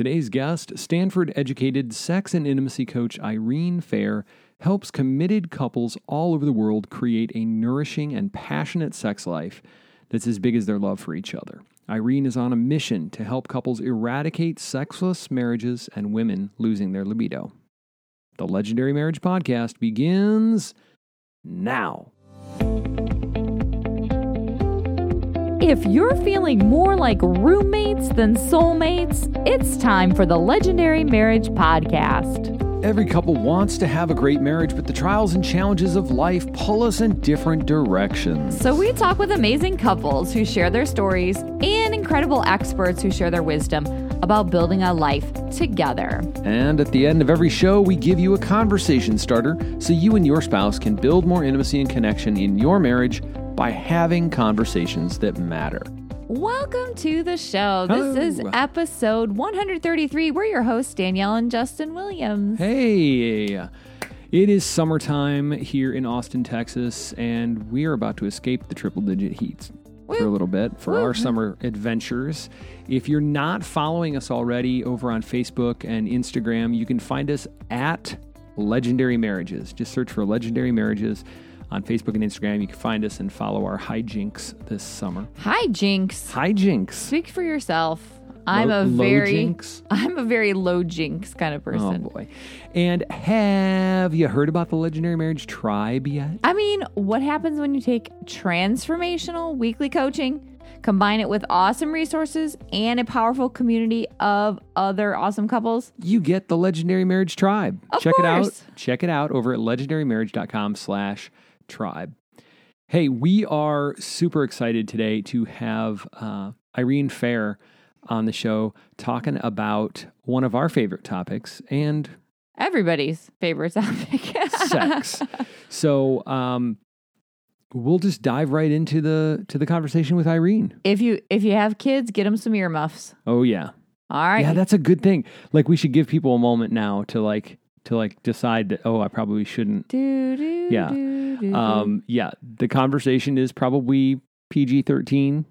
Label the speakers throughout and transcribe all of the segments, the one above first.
Speaker 1: Today's guest, Stanford educated sex and intimacy coach Irene Fehr, helps committed couples all over the world create a nourishing and passionate sex life that's as big as their love for each other. Irene is on a mission to help couples eradicate sexless marriages and women losing their libido. The Legendary Marriage Podcast begins now.
Speaker 2: If you're feeling more like roommates than soulmates, it's time for the Legendary Marriage Podcast.
Speaker 1: Every couple wants to have a great marriage, but the trials and challenges of life pull us in different directions.
Speaker 2: So, we talk with amazing couples who share their stories and incredible experts who share their wisdom about building a life together.
Speaker 1: And at the end of every show, we give you a conversation starter so you and your spouse can build more intimacy and connection in your marriage by having conversations that matter.
Speaker 2: Welcome to the show. This is episode 133. We're your hosts, Danielle and Justin Williams.
Speaker 1: Hey, it is summertime here in Austin, Texas, and we are about to escape the triple digit heat for a little bit for
Speaker 2: Woo.
Speaker 1: our summer adventures. If you're not following us already over on Facebook and Instagram, you can find us at Legendary Marriages. Just search for Legendary Marriages on Facebook and Instagram. You can find us and follow our hijinks this summer.
Speaker 2: Hijinks.
Speaker 1: Hijinks.
Speaker 2: Speak for yourself. I'm
Speaker 1: Low-
Speaker 2: a very
Speaker 1: jinks?
Speaker 2: I'm a very low jinx kind of person.
Speaker 1: Oh boy. And have you heard about the Legendary Marriage Tribe yet?
Speaker 2: I mean, what happens when you take transformational weekly coaching, combine it with awesome resources and a powerful community of other awesome couples?
Speaker 1: you get the Legendary Marriage Tribe.
Speaker 2: Of
Speaker 1: Check it out. Check it out over at legendarymarriage.com slash tribe. Hey, we are super excited today to have uh, Irene Fehr on the show talking about one of our favorite topics and
Speaker 2: Everybody's favorite topic.
Speaker 1: sex. so um, we'll just dive right into the to the conversation with Irene.
Speaker 2: if you if you have kids, get them some earmuffs.
Speaker 1: Oh yeah.
Speaker 2: All right.
Speaker 1: Yeah, that's a good thing. Like we should give people a moment now to like to like decide that oh, I probably shouldn't
Speaker 2: do, do,
Speaker 1: Yeah.
Speaker 2: do.
Speaker 1: Um, yeah, the conversation is probably PG 13.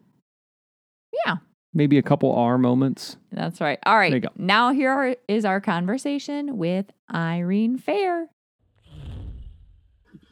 Speaker 2: Yeah.
Speaker 1: Maybe a couple R moments.
Speaker 2: That's right. All right.
Speaker 1: There you go.
Speaker 2: Now here are, is our conversation with Irene Fehr.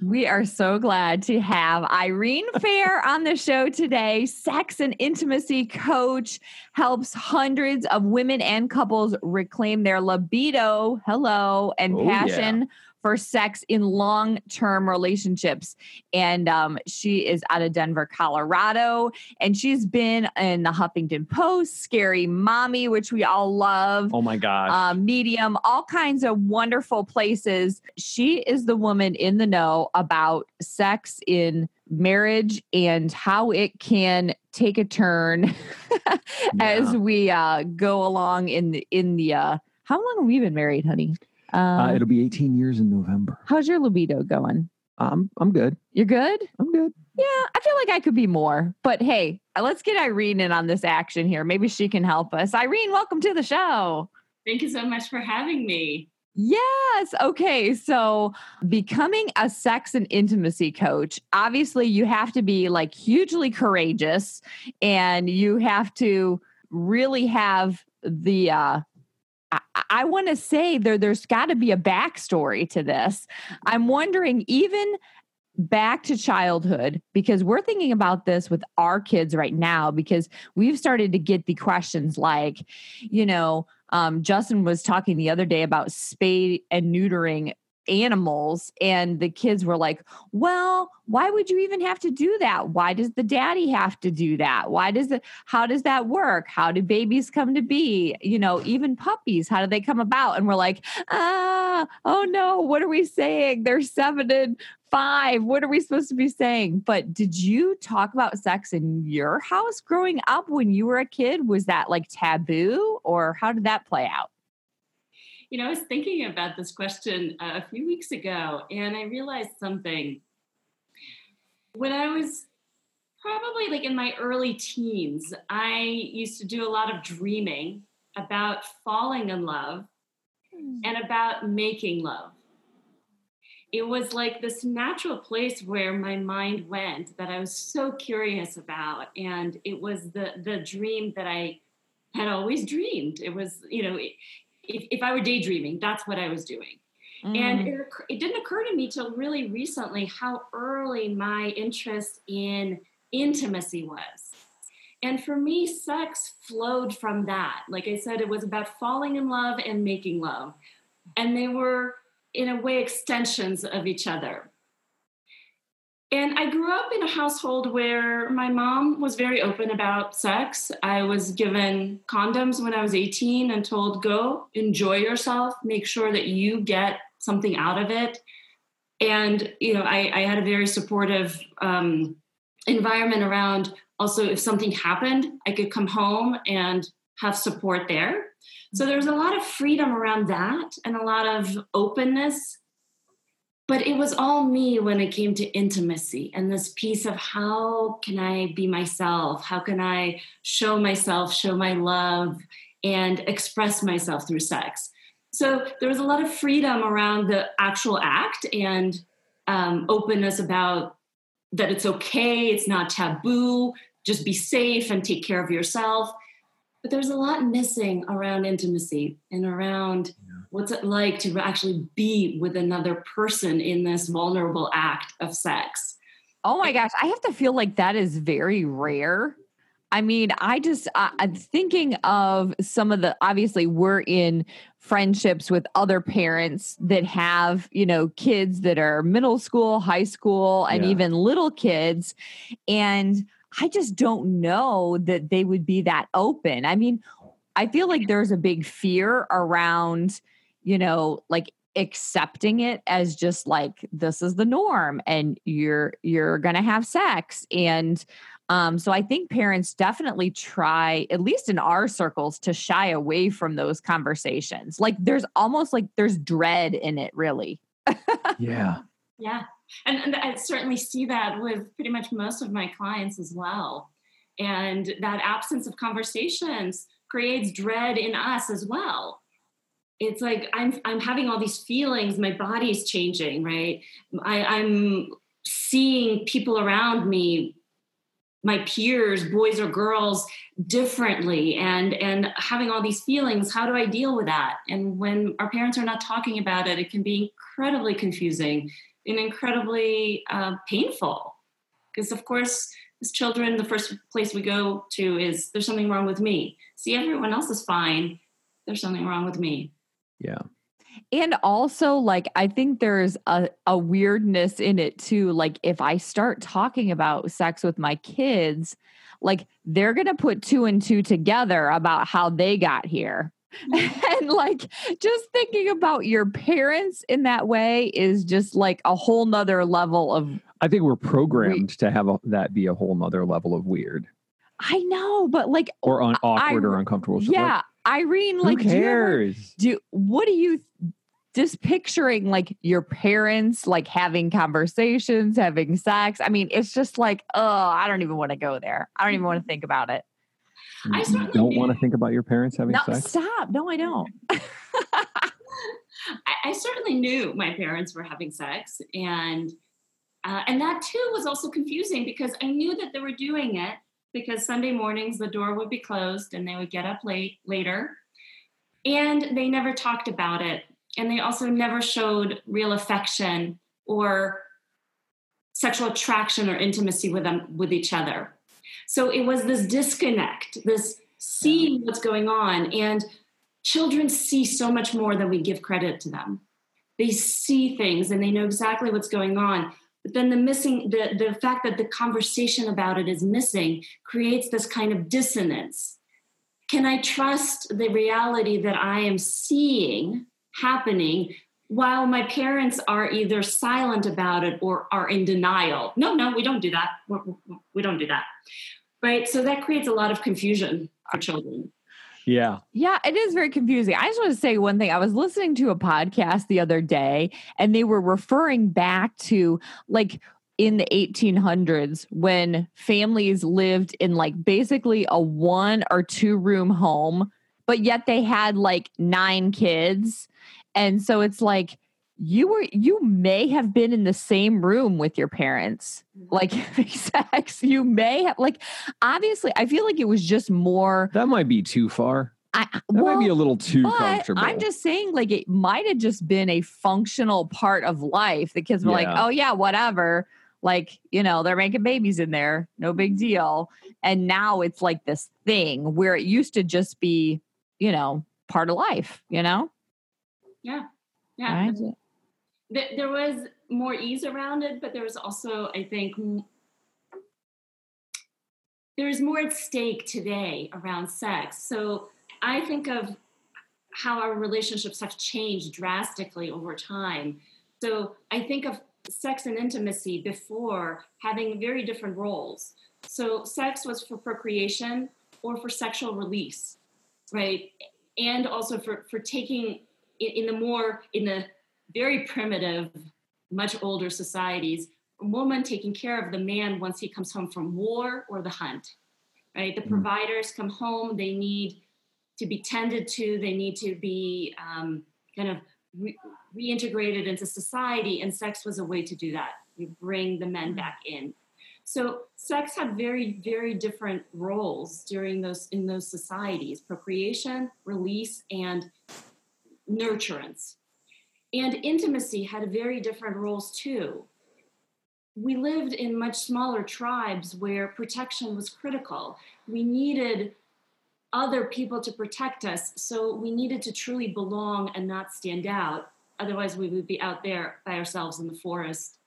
Speaker 2: We are so glad to have Irene Fehr on the show today. Sex and intimacy coach helps hundreds of women and couples reclaim their libido, hello, and
Speaker 1: Oh, yeah.
Speaker 2: For sex in long term relationships. And um, she is out of Denver, Colorado. And she's been in the Huffington Post, Scary Mommy, which we all love.
Speaker 1: Oh my gosh.
Speaker 2: Um, medium, all kinds of wonderful places. She is the woman in the know about sex in marriage and how it can take a turn as we uh, go along in the in the. Uh, how long have we been married, honey? Uh,
Speaker 1: uh, it'll be 18 years in November.
Speaker 2: how's your libido going?
Speaker 1: I'm I'm good.
Speaker 2: You're good.
Speaker 1: I'm good.
Speaker 2: Yeah, I feel like I could be more. But hey, let's get Irene in on this action here. Maybe she can help us. Irene, welcome to the show.
Speaker 3: Thank you so much for having me.
Speaker 2: Yes. Okay. So, becoming a sex and intimacy coach, obviously, you have to be like hugely courageous and you have to really have the, uh, I, I want to say there, there's got to be a backstory to this. I'm wondering, even back to childhood, because we're thinking about this with our kids right now, because we've started to get the questions like, you know, um, Justin was talking the other day about spay and neutering animals, and the kids were like, Well, why would you even have to do that? Why does the daddy have to do that? Why does it, how does that work? How do babies come to be? You know, even puppies, how do they come about? And we're like, Ah, oh no, what are we saying? They're seven and five. What are we supposed to be saying? But did you talk about sex in your house growing up when you were a kid? Was that like taboo or how did that play out?
Speaker 3: You know, I was thinking about this question uh, a few weeks ago, and I realized something. When I was probably like in my early teens, I used to do a lot of dreaming about falling in love and about making love. It was like this natural place where my mind went that I was so curious about. And it was the, the dream that I had always dreamed. It was, you know, if, if I were daydreaming, that's what I was doing. Mm. And it, it didn't occur to me till really recently how early my interest in intimacy was. And for me, sex flowed from that. Like I said, it was about falling in love and making love. And they were, in a way, extensions of each other. And I grew up in a household where my mom was very open about sex. I was given condoms when I was 18 and told, go enjoy yourself, make sure that you get something out of it. And, you know, I, I had a very supportive um, environment around also if something happened, I could come home and have support there. So there was a lot of freedom around that and a lot of openness but it was all me when it came to intimacy and this piece of how can I be myself? How can I show myself, show my love, and express myself through sex? So there was a lot of freedom around the actual act and um, openness about that it's okay, it's not taboo, just be safe and take care of yourself. But there's a lot missing around intimacy and around what's it like to actually be with another person in this vulnerable act of sex?
Speaker 2: Oh my gosh i have to feel like that is very rare. I mean i just I, i'm thinking of some of the obviously we're in friendships with other parents that have you know kids that are middle school high school and yeah. even little kids. And i just don't know that they would be that open. I mean i feel like there's a big fear around you know, like accepting it as just like this is the norm and you're you're going to have sex and um so I think parents definitely try at least in our circles to shy away from those conversations. Like there's almost like there's dread in it really.
Speaker 1: yeah.
Speaker 3: Yeah. And, and I certainly see that with pretty much most of my clients as well. And that absence of conversations creates dread in us as well it's like I'm I'm having all these feelings. My body's changing, right? I, I'm seeing people around me, my peers, boys or girls, differently, and and having all these feelings. How do I deal with that? And when our parents are not talking about it, it can be incredibly confusing and incredibly uh, painful. Because of course, as children, the first place we go to is there's something wrong with me. See, everyone else is fine. There's something wrong with me.
Speaker 1: Yeah.
Speaker 2: And also, like, I think there's a, a weirdness in it too. Like, if I start talking about sex with my kids, like, they're going to put two and two together about how they got here. Mm-hmm. and like just thinking about your parents in that way is just like a whole nother level of
Speaker 1: i think we're programmed to have a, that be a whole nother level of weird
Speaker 2: i know but like
Speaker 1: or un, awkward I, or uncomfortable
Speaker 2: yeah Irene, like,
Speaker 1: Who cares?
Speaker 2: Do, ever, do what do you just picturing like your parents like having conversations, having sex? I mean, it's just like, oh, I don't even want to go there. I don't even want to think about it.
Speaker 3: I
Speaker 1: you don't want to think about your parents having
Speaker 2: no,
Speaker 1: sex.
Speaker 2: Stop! No, I don't.
Speaker 3: I, I, certainly knew my parents were having sex, and uh, and that too was also confusing because I knew that they were doing it, because Sunday mornings the door would be closed and they would get up late later. And they never talked about it. And they also never showed real affection or sexual attraction or intimacy with them with each other. So it was this disconnect, this seeing what's going on. And children see so much more than we give credit to them. They see things and they know exactly what's going on then the missing the, the fact that the conversation about it is missing creates this kind of dissonance. Can i trust the reality that i am seeing happening while my parents are either silent about it or are in denial? No no we don't do that. We do not do that. Right? So that creates a lot of confusion for children
Speaker 1: yeah.
Speaker 2: Yeah, it is very confusing. I just want to say one thing. I was listening to a podcast the other day and they were referring back to like in the 1800s when families lived in like basically a one or two room home, but yet they had like nine kids. And so it's like, you were you may have been in the same room with your parents
Speaker 3: Mm-hmm.
Speaker 2: like having sex you may have like obviously i feel like it was just more
Speaker 1: That might be too far.
Speaker 2: I,
Speaker 1: That
Speaker 2: well,
Speaker 1: might be a little too
Speaker 2: but
Speaker 1: comfortable.
Speaker 2: I'm just saying, like, it might have just been a functional part of life. The kids were like, oh, yeah, whatever. Like, you know, they're making babies in there. No big deal. And now it's like this thing where it used to just be, you know, part of life, you know?
Speaker 3: Yeah.
Speaker 2: Right?
Speaker 3: Th- there was more ease around it, but there was also, I think, m- there's more at stake today around sex. So I think of how our relationships have changed drastically over time. So I think of sex and intimacy before having very different roles. So sex was for procreation or for sexual release, right? And also for, for taking in, in the more, in the very primitive, much older societies, a woman taking care of the man once he comes home from war or the hunt, right? The
Speaker 1: Mm.
Speaker 3: providers come home, they need to be tended to, they need to be um, kind of re- reintegrated into society, and sex was a way to do that. You bring the men back in. So sex had very, very different roles during those in those societies: procreation, release, and nurturance. And intimacy had very different roles too. We lived in much smaller tribes where protection was critical. We needed other people to protect us, so we needed to truly belong and not stand out. Otherwise, we would be out there by ourselves in the forest,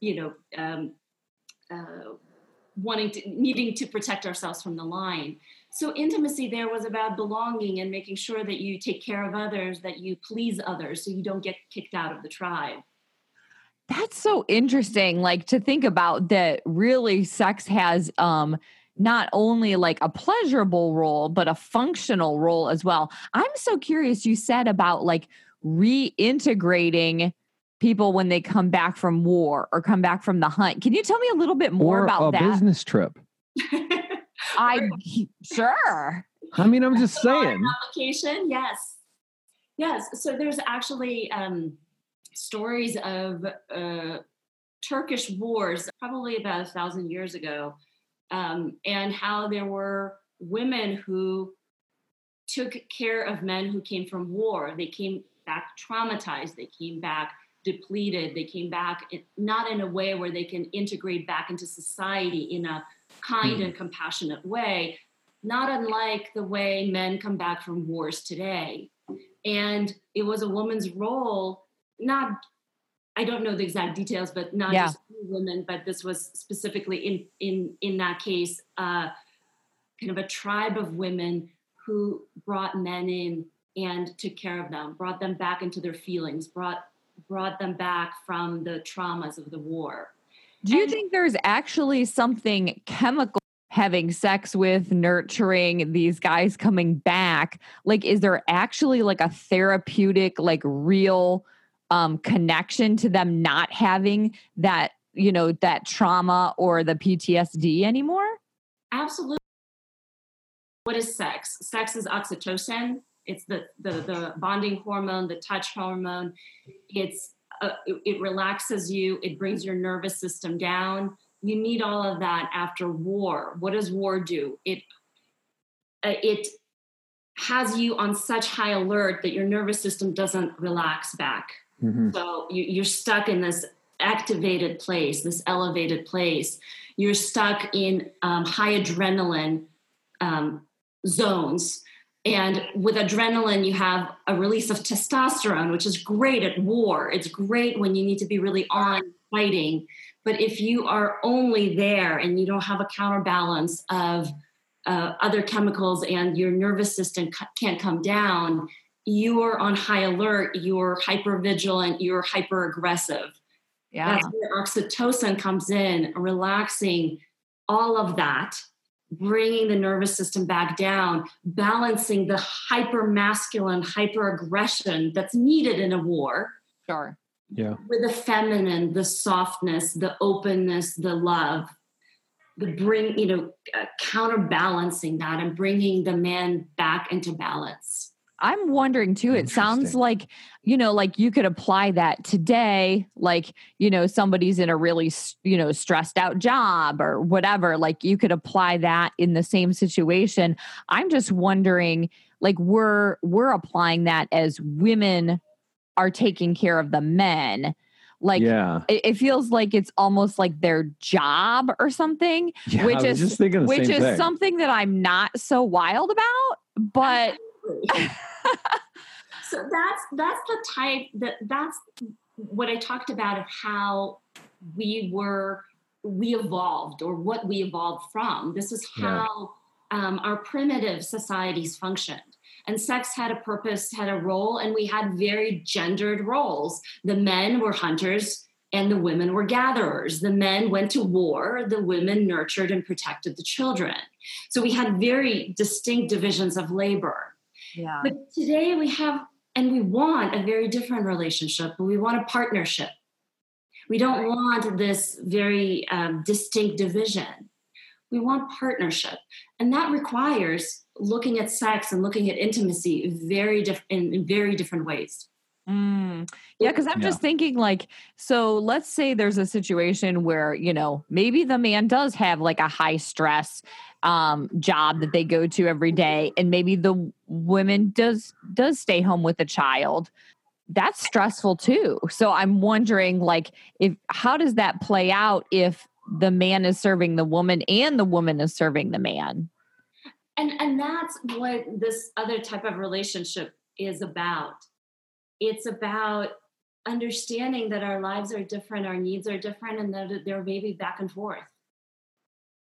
Speaker 3: you know, um, uh, wanting to, needing to protect ourselves from the lion. So intimacy there was about belonging and making sure that you take care of others, that you please others, so you don't get kicked out of the tribe.
Speaker 2: That's so interesting. Like to think about that really sex has um not only like a pleasurable role, but a functional role as well. I'm so curious. You said about like reintegrating people when they come back from war or come back from the hunt. Can you tell me a little bit more
Speaker 1: or
Speaker 2: about
Speaker 1: a
Speaker 2: that?
Speaker 1: business trip.
Speaker 2: I sure.
Speaker 1: I mean, I'm just saying.
Speaker 3: application yes. Yes. So there's actually um, stories of uh, turkish wars probably about a thousand years ago um, and how there were women who took care of men who came from war. They came back traumatized. They came back depleted. They came back in, not in a way where they can integrate back into society in a kind
Speaker 1: Hmm.
Speaker 3: and compassionate way not unlike the way men come back from wars today. And it was a woman's role, not, I don't know the exact details, but not
Speaker 2: Yeah.
Speaker 3: just women, but this was specifically in, in, in that case, uh, kind of a tribe of women who brought men in and took care of them, brought them back into their feelings, brought, brought them back from the traumas of the war.
Speaker 2: Do you
Speaker 3: And-
Speaker 2: think there's actually something chemical having sex with, nurturing these guys coming back? Like, is there actually like a therapeutic, like real um, connection to them not having that, you know, that trauma or the PTSD anymore?
Speaker 3: Absolutely. What is sex? Sex is oxytocin. It's the the, the bonding hormone, the touch hormone. It's uh, it, it relaxes you. It brings your nervous system down. You need all of that after war. What does war do? It uh, it has you on such high alert that your nervous system doesn't relax back.
Speaker 1: Mhm.
Speaker 3: So you, you're stuck in this activated place, this elevated place. You're stuck in um, high adrenaline um, zones. And with adrenaline, you have a release of testosterone, which is great at war. It's great when you need to be really on fighting. But if you are only there and you don't have a counterbalance of uh, other chemicals and your nervous system can't come down, you're on high alert, you're hyper vigilant, you're hyper aggressive.
Speaker 2: Yeah.
Speaker 3: That's where oxytocin comes in, relaxing all of that, bringing the nervous system back down, balancing the hyper masculine, hyper aggression that's needed in a war
Speaker 2: Sure.
Speaker 1: Yeah.
Speaker 3: with the feminine, the softness, the openness, the love, the bring, you know, uh, counterbalancing that and bringing the man back into balance.
Speaker 2: I'm wondering too. It sounds like, you know, like you could apply that today. Like, you know, somebody's in a really, you know, stressed out job or whatever. Like, you could apply that in the same situation. I'm just wondering, like, we're we're applying that as women are taking care of the men. Like,
Speaker 1: yeah,
Speaker 2: it, it feels like it's almost like their job or something
Speaker 1: yeah.
Speaker 2: which
Speaker 1: I was
Speaker 2: is-
Speaker 1: just thinking the
Speaker 2: which
Speaker 1: same
Speaker 2: is
Speaker 1: thing.
Speaker 2: something that I'm not so wild about. But
Speaker 3: so that's that's the type that that's what I talked about of how we were we evolved or what we evolved from. This is
Speaker 1: Yeah.
Speaker 3: how um, our primitive societies functioned. And sex had a purpose, had a role, and we had very gendered roles. The men were hunters and the women were gatherers. The men went to war, the women nurtured and protected the children. So we had very distinct divisions of labor.
Speaker 2: Yeah,
Speaker 3: But today we have, and we want a very different relationship. We want a partnership. We don't want this very um, distinct division. We want partnership. And that requires looking at sex and looking at intimacy very diff- in, in very different ways.
Speaker 2: Mm. Yeah, because I'm
Speaker 1: Yeah.
Speaker 2: just thinking like, so let's say there's a situation where, you know, maybe the man does have like a high stress um job that they go to every day and maybe the woman does does stay home with a child that's stressful too so i'm wondering like if how does that play out if the man is serving the woman and the woman is serving the man
Speaker 3: And, and that's what this other type of relationship is about. It's about understanding that our lives are different, our needs are different, and that there may be back and forth.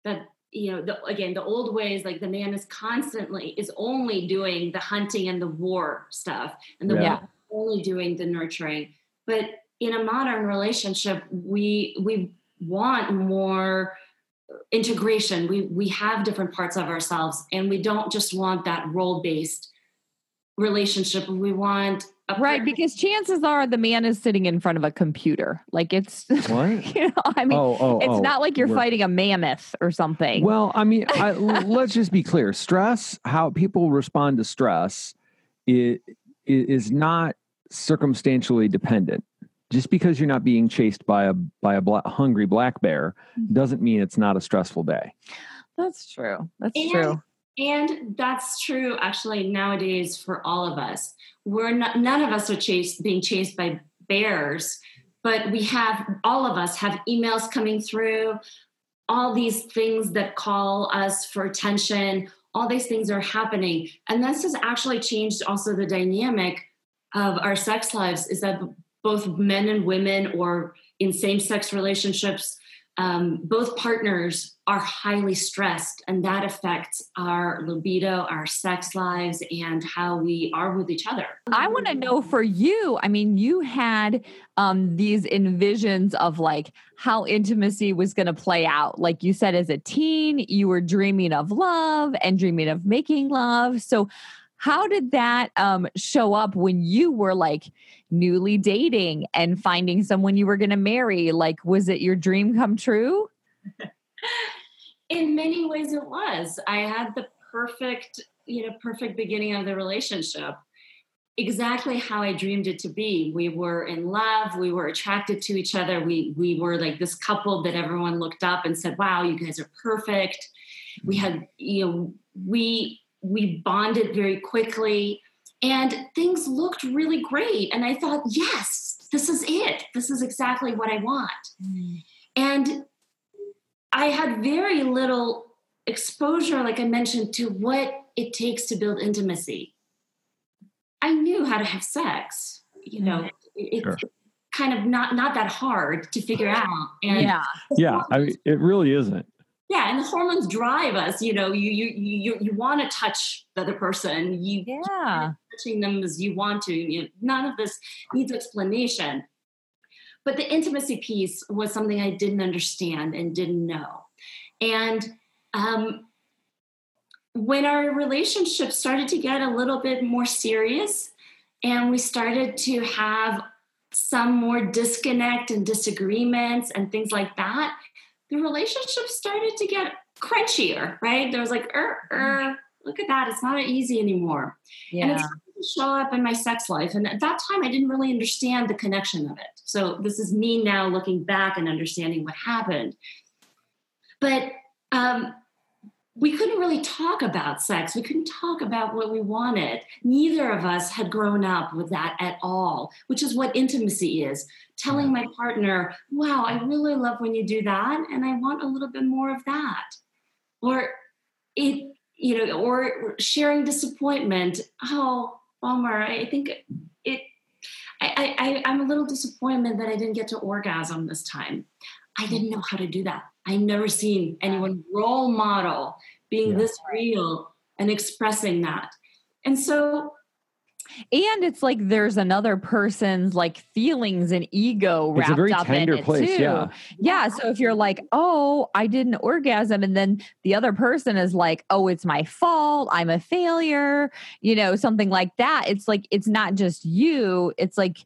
Speaker 3: That you know, the, again, the old ways, like the man is constantly is only doing the hunting and the war stuff, and the
Speaker 1: Yeah.
Speaker 3: woman only doing the nurturing. But in a modern relationship, we we want more integration. We we have different parts of ourselves, and we don't just want that role based relationship. We want
Speaker 2: right because chances are the man is sitting in front of a computer like it's
Speaker 1: What?
Speaker 2: you know i mean
Speaker 1: oh, oh,
Speaker 2: it's
Speaker 1: oh,
Speaker 2: not like you're
Speaker 1: we're-
Speaker 2: fighting a mammoth or something
Speaker 1: Well, I mean, I, l- let's just be clear. Stress, how people respond to stress, i- i- is not circumstantially dependent. Just because you're not being chased by a by a bla- hungry black bear
Speaker 2: Mm-hmm.
Speaker 1: doesn't mean it's not a stressful day.
Speaker 2: that's true that's
Speaker 3: And-
Speaker 2: true
Speaker 3: And that's true actually nowadays for all of us. We're not, none of us are chased, being chased by bears, but we have, all of us have emails coming through, all these things that call us for attention, all these things are happening. And this has actually changed also the dynamic of our sex lives is that both men and women or in same sex relationships um, both partners are highly stressed, and that affects our libido, our sex lives, and how we are with each other.
Speaker 2: i want to know for you i mean you had um these envisions of like how intimacy was going to play out like you said as a teen you were dreaming of love and dreaming of making love so how did that um, show up when you were like newly dating and finding someone you were going to marry like was it your dream come true
Speaker 3: In many ways, it was. I had the perfect, you know, perfect beginning of the relationship. Exactly how I dreamed it to be. We were in love. We were attracted to each other. We we were like this couple that everyone looked up and said, "Wow, you guys are perfect." We had, you know, we we bonded very quickly, and things looked really great. And I thought, "Yes, this is it. This is exactly what I want." Mm. And I had very little exposure, like I mentioned, to what it takes to build intimacy. I knew how to have sex, you know, mm. it- it's kind of not not that hard to figure out. And
Speaker 2: yeah
Speaker 1: Yeah, I mean, it really isn't.
Speaker 3: Yeah, and the hormones drive us. You know, you you you you want to touch the other person. You
Speaker 2: yeah
Speaker 3: touching them as you want to. You, none of this needs explanation. But the intimacy piece was something I didn't understand and didn't know. And um, when our relationship started to get a little bit more serious and we started to have some more disconnect and disagreements and things like that, the relationship started to get crunchier, right? There was like, er, er, look at that, it's not easy anymore.
Speaker 2: Yeah.
Speaker 3: And it's to show up in my sex life. And at that time, I didn't really understand the connection of it. So this is me now looking back and understanding what happened. But um, we couldn't really talk about sex. We couldn't talk about what we wanted. Neither of us had grown up with that at all, which is what intimacy is. Telling my partner, wow, I really love when you do that, and I want a little bit more of that. Or it, you know, or sharing disappointment. Oh, bummer. I think it, I, I, I'm a little disappointed that I didn't get to orgasm this time. I didn't know how to do that. I never seen anyone role model being yeah. this real and expressing that. And so
Speaker 2: and it's like there's another person's like feelings and ego wrapped
Speaker 1: it's a very
Speaker 2: up
Speaker 1: tender
Speaker 2: in it
Speaker 1: place,
Speaker 2: too.
Speaker 1: Yeah.
Speaker 2: Yeah. So if you're like, oh, I didn't orgasm, and then the other person is like, oh, it's my fault, I'm a failure, you know, something like that. It's like it's not just you. It's like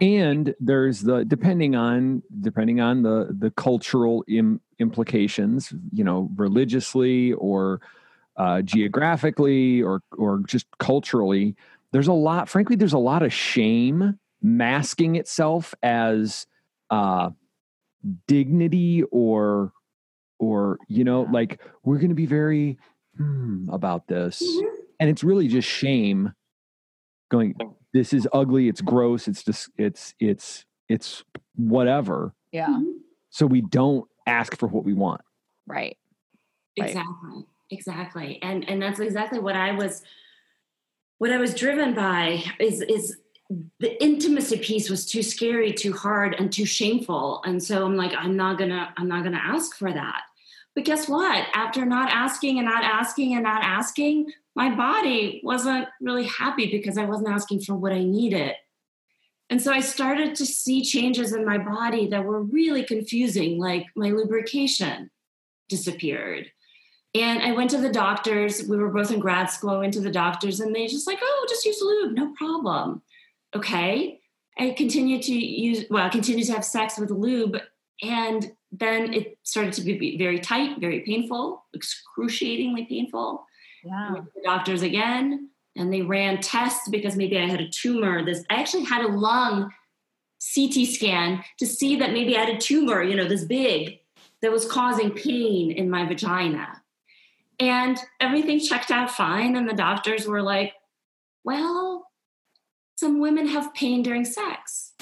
Speaker 1: and there's the depending on depending on the the cultural Im, implications you know religiously or uh, geographically or or just culturally there's a lot frankly there's a lot of shame masking itself as uh, dignity or or you know like we're going to be very hmm, about this. Mm-hmm. and it's really just shame going this is ugly it's gross it's just it's it's it's whatever.
Speaker 2: Yeah. Mm-hmm.
Speaker 1: so we don't ask for what we want.
Speaker 2: Right.
Speaker 3: Exactly. Exactly. And and that's exactly what i was what i was driven by is is the intimacy piece was too scary too hard and too shameful. And so i'm like i'm not gonna i'm not gonna ask for that but guess what after not asking and not asking and not asking my body wasn't really happy because I wasn't asking for what I needed. And so I started to see changes in my body that were really confusing, like my lubrication disappeared. And I went to the doctors. We were both in grad school. I went to the doctors, and they just like, oh, just use lube, no problem. Okay. I continued to use, well, I continued to have sex with lube. And then it started to be very tight, very painful, excruciatingly painful.
Speaker 2: Yeah.
Speaker 3: the doctors again, and they ran tests because maybe I had a tumor. This I actually had a lung CT scan to see that maybe I had a tumor, you know, this big that was causing pain in my vagina. And everything checked out fine. And the doctors were like, well, some women have pain during sex.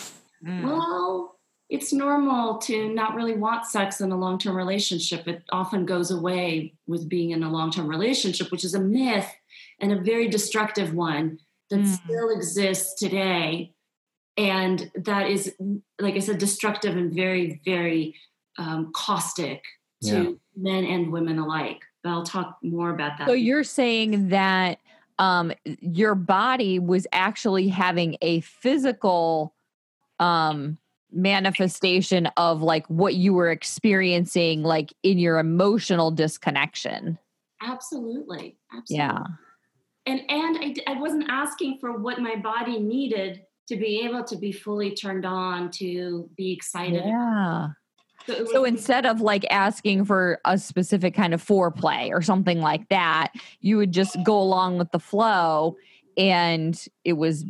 Speaker 3: Mm. Well, it's normal to not really want sex in a long term relationship. It often goes away with being in a long term relationship, which is a myth and a very destructive one that mm. still exists today. And that is, like I said, destructive and very, very um, caustic to yeah. men and women alike. But I'll talk more about that.
Speaker 2: So you're saying that um, your body was actually having a physical um, manifestation of like what you were experiencing like in your emotional disconnection.
Speaker 3: Absolutely. Absolutely.
Speaker 2: Yeah
Speaker 3: and and I, I wasn't asking for what my body needed to be able to be fully turned on to be excited.
Speaker 2: Yeah. So, so, instead of like asking for a specific kind of foreplay or something like that, you would just go along with the flow and it was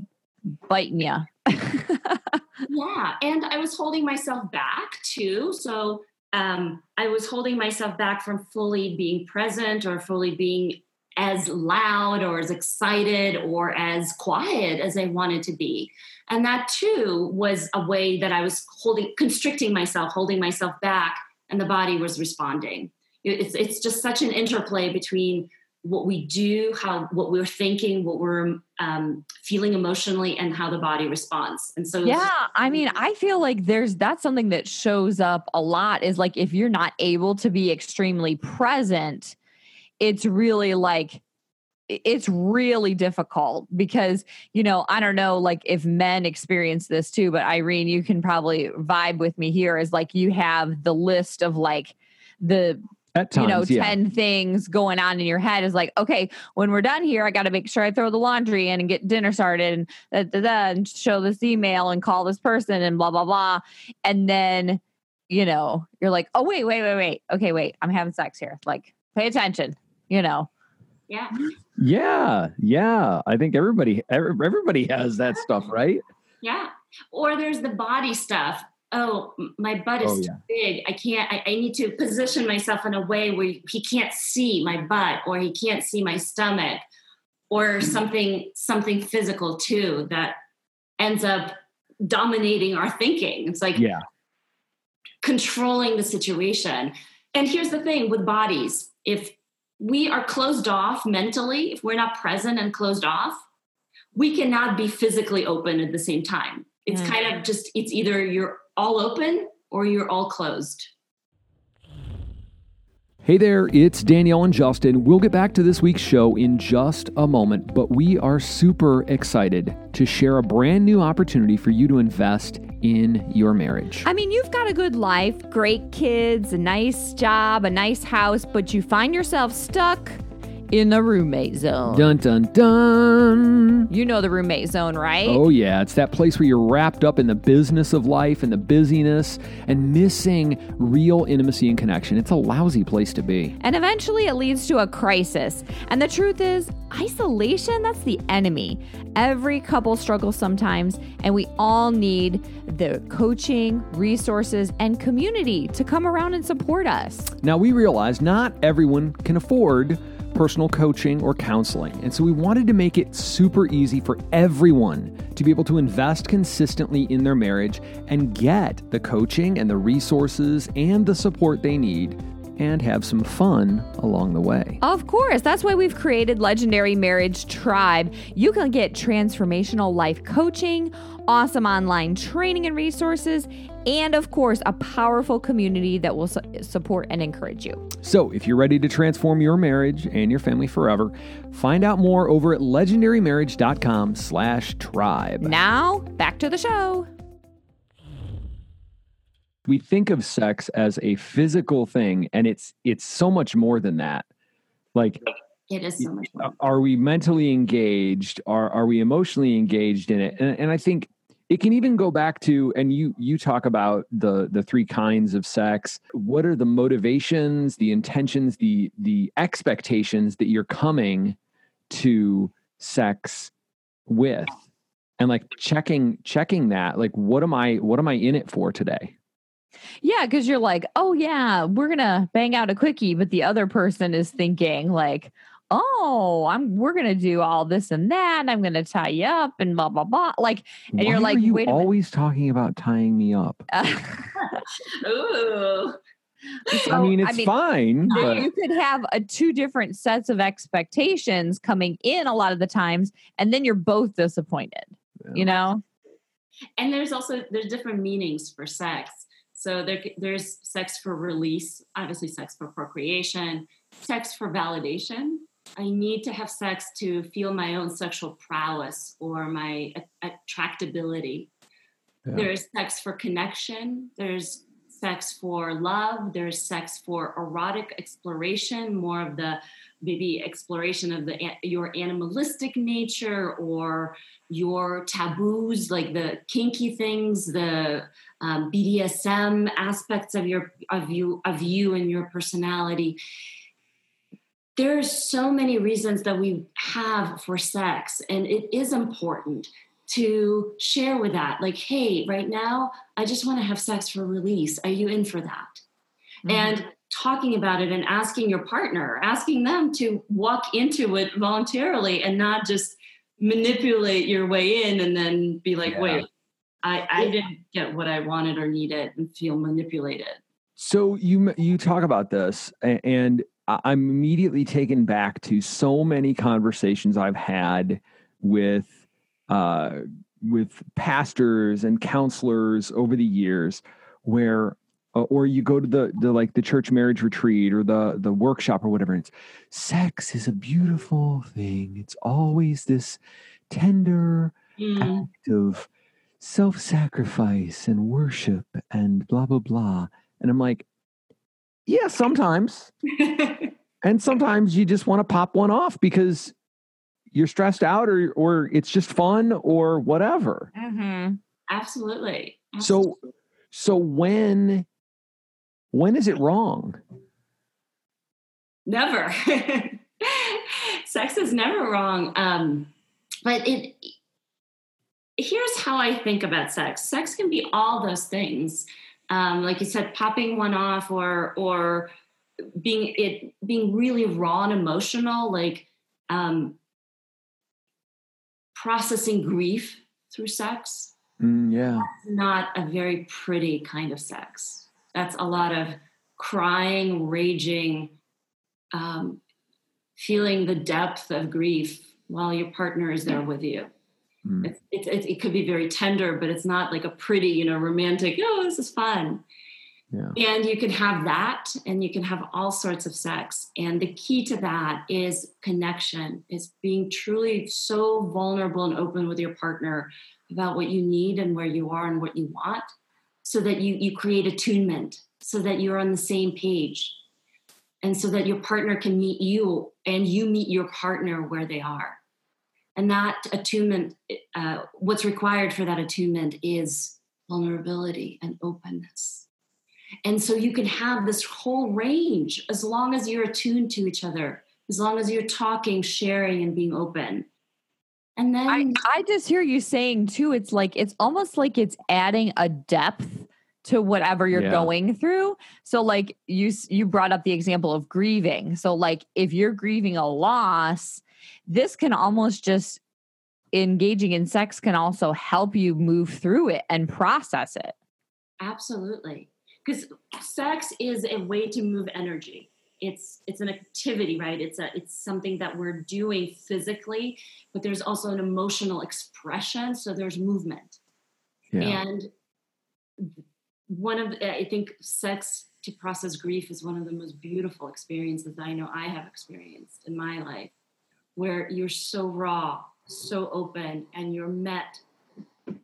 Speaker 2: biting you.
Speaker 3: yeah. And I was holding myself back too. So um, I was holding myself back from fully being present or fully being as loud or as excited or as quiet as I wanted to be. And that too was a way that I was holding, constricting myself, holding myself back, and the body was responding. It's, it's just such an interplay between what we do, how what we're thinking, what we're um, feeling emotionally, and how the body responds. And so,
Speaker 2: yeah, I mean, I feel like there's that's something that shows up a lot. Is like if you're not able to be extremely present, it's really like it's really difficult because you know i don't know like if men experience this too but irene you can probably vibe with me here is like you have the list of like the times,
Speaker 1: you
Speaker 2: know, yeah. 10 things going on in your head is like, okay, when we're done here, I got to make sure I throw the laundry in and get dinner started and, da, da, da, and show this email and call this person and blah, blah, blah. And then, you know, you're like, oh, wait, wait, wait, wait. Okay, wait, I'm having sex here. Like, pay attention, you know.
Speaker 3: Yeah.
Speaker 1: Yeah, yeah. I think everybody everybody has that stuff, right?
Speaker 3: Yeah. Or there's the body stuff. Oh, my butt is oh, yeah. too big. I can't. I, I need to position myself in a way where he can't see my butt, or he can't see my stomach, or something something physical too that ends up dominating our thinking. It's like
Speaker 1: yeah,
Speaker 3: controlling the situation. And here's the thing with bodies: if we are closed off mentally, if we're not present and closed off, we cannot be physically open at the same time. It's mm. kind of just, it's either you're all open or you're all closed.
Speaker 1: Hey there, it's Danielle and Justin. We'll get back to this week's show in just a moment, but we are super excited to share a brand new opportunity for you to invest in your marriage.
Speaker 2: I mean, you've got a good life, great kids, a nice job, a nice house, but you find yourself stuck in the roommate zone.
Speaker 1: Dun dun dun.
Speaker 2: You know the roommate zone, right?
Speaker 1: Oh, yeah. It's that place where you're wrapped up in the business of life and the busyness and missing real intimacy and connection. It's a lousy place to be.
Speaker 2: And eventually it leads to a crisis. And the truth is, isolation, that's the enemy. Every couple struggles sometimes, and we all need the coaching, resources, and community to come around and support us.
Speaker 1: Now, we realize not everyone can afford personal coaching or counseling. And so we wanted to make it super easy for everyone to be able to invest consistently in their marriage and get the coaching and the resources and the support they need and have some fun along the way.
Speaker 2: Of course. That's why we've created Legendary Marriage Tribe. You can get transformational life coaching, awesome online training and resources, and of course, a powerful community that will su- support and encourage you.
Speaker 1: So, if you're ready to transform your marriage and your family forever, find out more over at legendarymarriage.com/tribe.
Speaker 2: Now, back to the show
Speaker 1: we think of sex as a physical thing and it's it's so much more than that. Like
Speaker 3: it is so much more.
Speaker 1: are we mentally engaged? Are are we emotionally engaged in it? And, and i think it can even go back to and you you talk about the the three kinds of sex. What are the motivations the intentions the the expectations that you're coming to sex with? And like checking checking that like what am i what am i in it for today
Speaker 2: yeah, because you're like, oh yeah, we're gonna bang out a quickie, but the other person is thinking like, oh, I'm we're gonna do all this and that, and I'm gonna tie you up and blah blah blah. Like, and
Speaker 1: Why
Speaker 2: you're like,
Speaker 1: you
Speaker 2: wait
Speaker 1: always talking about tying me up.
Speaker 3: Ooh.
Speaker 1: So, I mean, it's I mean, fine.
Speaker 2: But... You could have a two different sets of expectations coming in a lot of the times, and then you're both disappointed. Yeah. You know.
Speaker 3: And there's also there's different meanings for sex. So there, there's sex for release, obviously sex for procreation, sex for validation. I need to have sex to feel my own sexual prowess or my attractability. Yeah. There's sex for connection. There's sex for love. There's sex for erotic exploration, more of the maybe exploration of the your animalistic nature or your taboos, like the kinky things, the um, BDSM aspects of your of you of you and your personality. There's so many reasons that we have for sex, and it is important to share with that. Like, hey, right now, I just want to have sex for release. Are you in for that? Mm-hmm. And talking about it and asking your partner, asking them to walk into it voluntarily and not just manipulate your way in and then be like, yeah. wait, I, I didn't get what I wanted or needed and feel manipulated.
Speaker 1: So you you talk about this, and I'm immediately taken back to so many conversations I've had with uh, with pastors and counselors over the years, where uh, or you go to the the like the church marriage retreat or the the workshop or whatever. it's sex is a beautiful thing. It's always this tender mm. act of self sacrifice and worship and blah, blah, blah. And I'm like, yeah, sometimes. and sometimes you just want to pop one off because you're stressed out or, or it's just fun or whatever.
Speaker 3: Mm-hmm. Absolutely.
Speaker 1: Absolutely. So, so when, when is it wrong?
Speaker 3: Never. sex is never wrong. Um, but it here's how I think about sex. Sex can be all those things. Um, like you said, popping one off or or being it being really raw and emotional, like um, processing grief through sex.
Speaker 1: Mm, yeah.
Speaker 3: That's not a very pretty kind of sex. That's a lot of crying, raging, um, feeling the depth of grief while your partner is there with you. Mm. It, it, it, could be very tender, but it's not like a pretty, you know, romantic, oh, this is fun. Yeah. And you can have that and you can have all sorts of sex. And the key to that is connection, is being truly so vulnerable and open with your partner about what you need and where you are and what you want so that you, you create attunement, so that you're on the same page. And so that your partner can meet you and you meet your partner where they are. And that attunement, uh, what's required for that attunement is vulnerability and openness. And so you can have this whole range as long as you're attuned to each other, as long as you're talking, sharing, and being open. And then
Speaker 2: I, I just hear you saying too, it's like it's almost like it's adding a depth to whatever you're yeah. going through. So like you you brought up the example of grieving. So like if you're grieving a loss, this can almost just engaging in sex can also help you move through it and process it.
Speaker 3: Absolutely. Cuz sex is a way to move energy. It's it's an activity, right? It's a it's something that we're doing physically, but there's also an emotional expression, so there's movement. Yeah. And one of the, I think sex to process grief is one of the most beautiful experiences I know I have experienced in my life, where you're so raw, so open, and you're met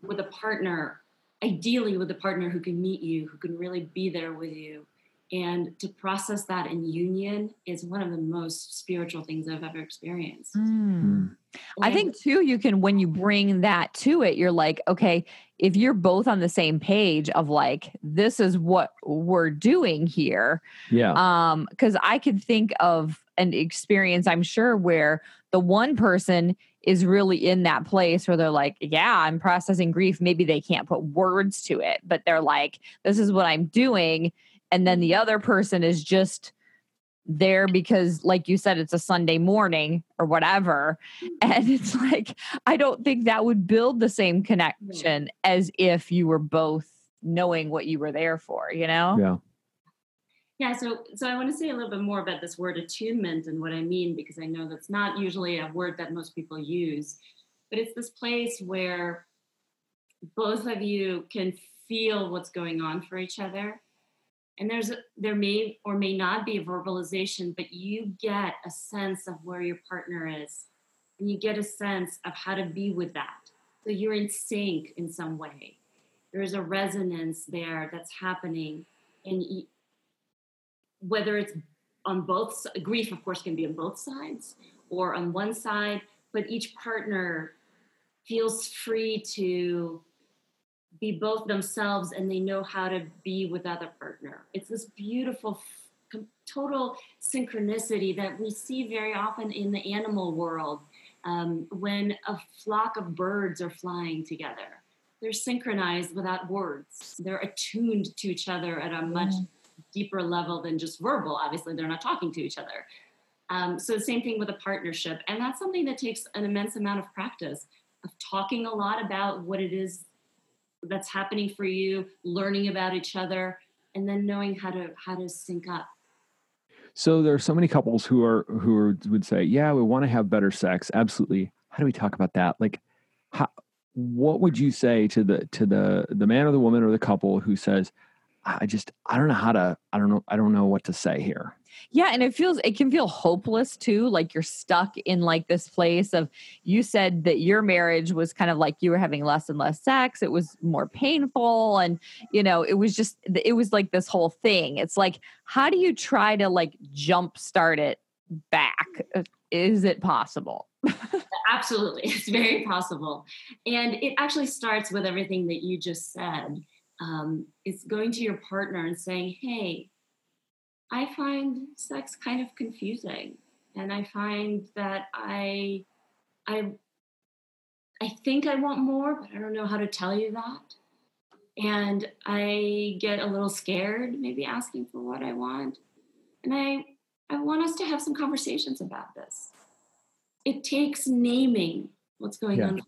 Speaker 3: with a partner, ideally with a partner who can meet you, who can really be there with you, and to process that in union is one of the most spiritual things I've ever experienced.
Speaker 2: Mm. I think too, you can, when you bring that to it, you're like, okay, if you're both on the same page of like, this is what we're doing here.
Speaker 1: Yeah.
Speaker 2: Um, cause I could think of an experience, I'm sure, where the one person is really in that place where they're like, yeah, I'm processing grief. Maybe they can't put words to it, but they're like, this is what I'm doing and then the mm-hmm. other person is just there because like you said it's a sunday morning or whatever. Mm-hmm. And it's like i don't think that would build the same mm-hmm. connection as if you were both knowing what you were there for you know?
Speaker 1: Yeah.
Speaker 3: Yeah so so i want to say a little bit more about this word attunement and what i mean because i know that's not usually a word that most people use but it's this place where both of you can feel what's going on for each other and there's there may or may not be a verbalization but you get a sense of where your partner is. And you get a sense of how to be with that. So you're in sync in some way. There's a resonance there that's happening and whether it's on both grief of course can be on both sides or on one side but each partner feels free to be both themselves and they know how to be with other partner. It's this beautiful total synchronicity that we see very often in the animal world um, when a flock of birds are flying together. They're synchronized without words. They're attuned to each other at a much mm. deeper level than just verbal. Obviously, they're not talking to each other. Um, so, the same thing with a partnership. And that's something that takes an immense amount of practice of talking a lot about what it is that's happening for you, learning about each other, and then knowing how to how to sync up.
Speaker 1: So there are so many couples who are who are, would say, "Yeah, we want to have better sex." Absolutely. How do we talk about that? Like, how, what would you say to the to the the man or the woman or the couple who says, "I just I don't know how to I don't know I don't know what to say here."
Speaker 2: Yeah, and it feels it can feel hopeless too, like you're stuck in like this place of you said that your marriage was kind of like you were having less and less sex, it was more painful and you know, it was just it was like this whole thing. It's like how do you try to like jump start it back? Uh, is it possible?
Speaker 3: Absolutely. It's very possible. And it actually starts with everything that you just said. Um, it's going to your partner and saying, hey, I find sex kind of confusing and I find that I I I think I want more, but I don't know how to tell you that. And I get a little scared maybe asking for what I want. And I I want us to have some conversations about this. It takes naming what's going yeah. on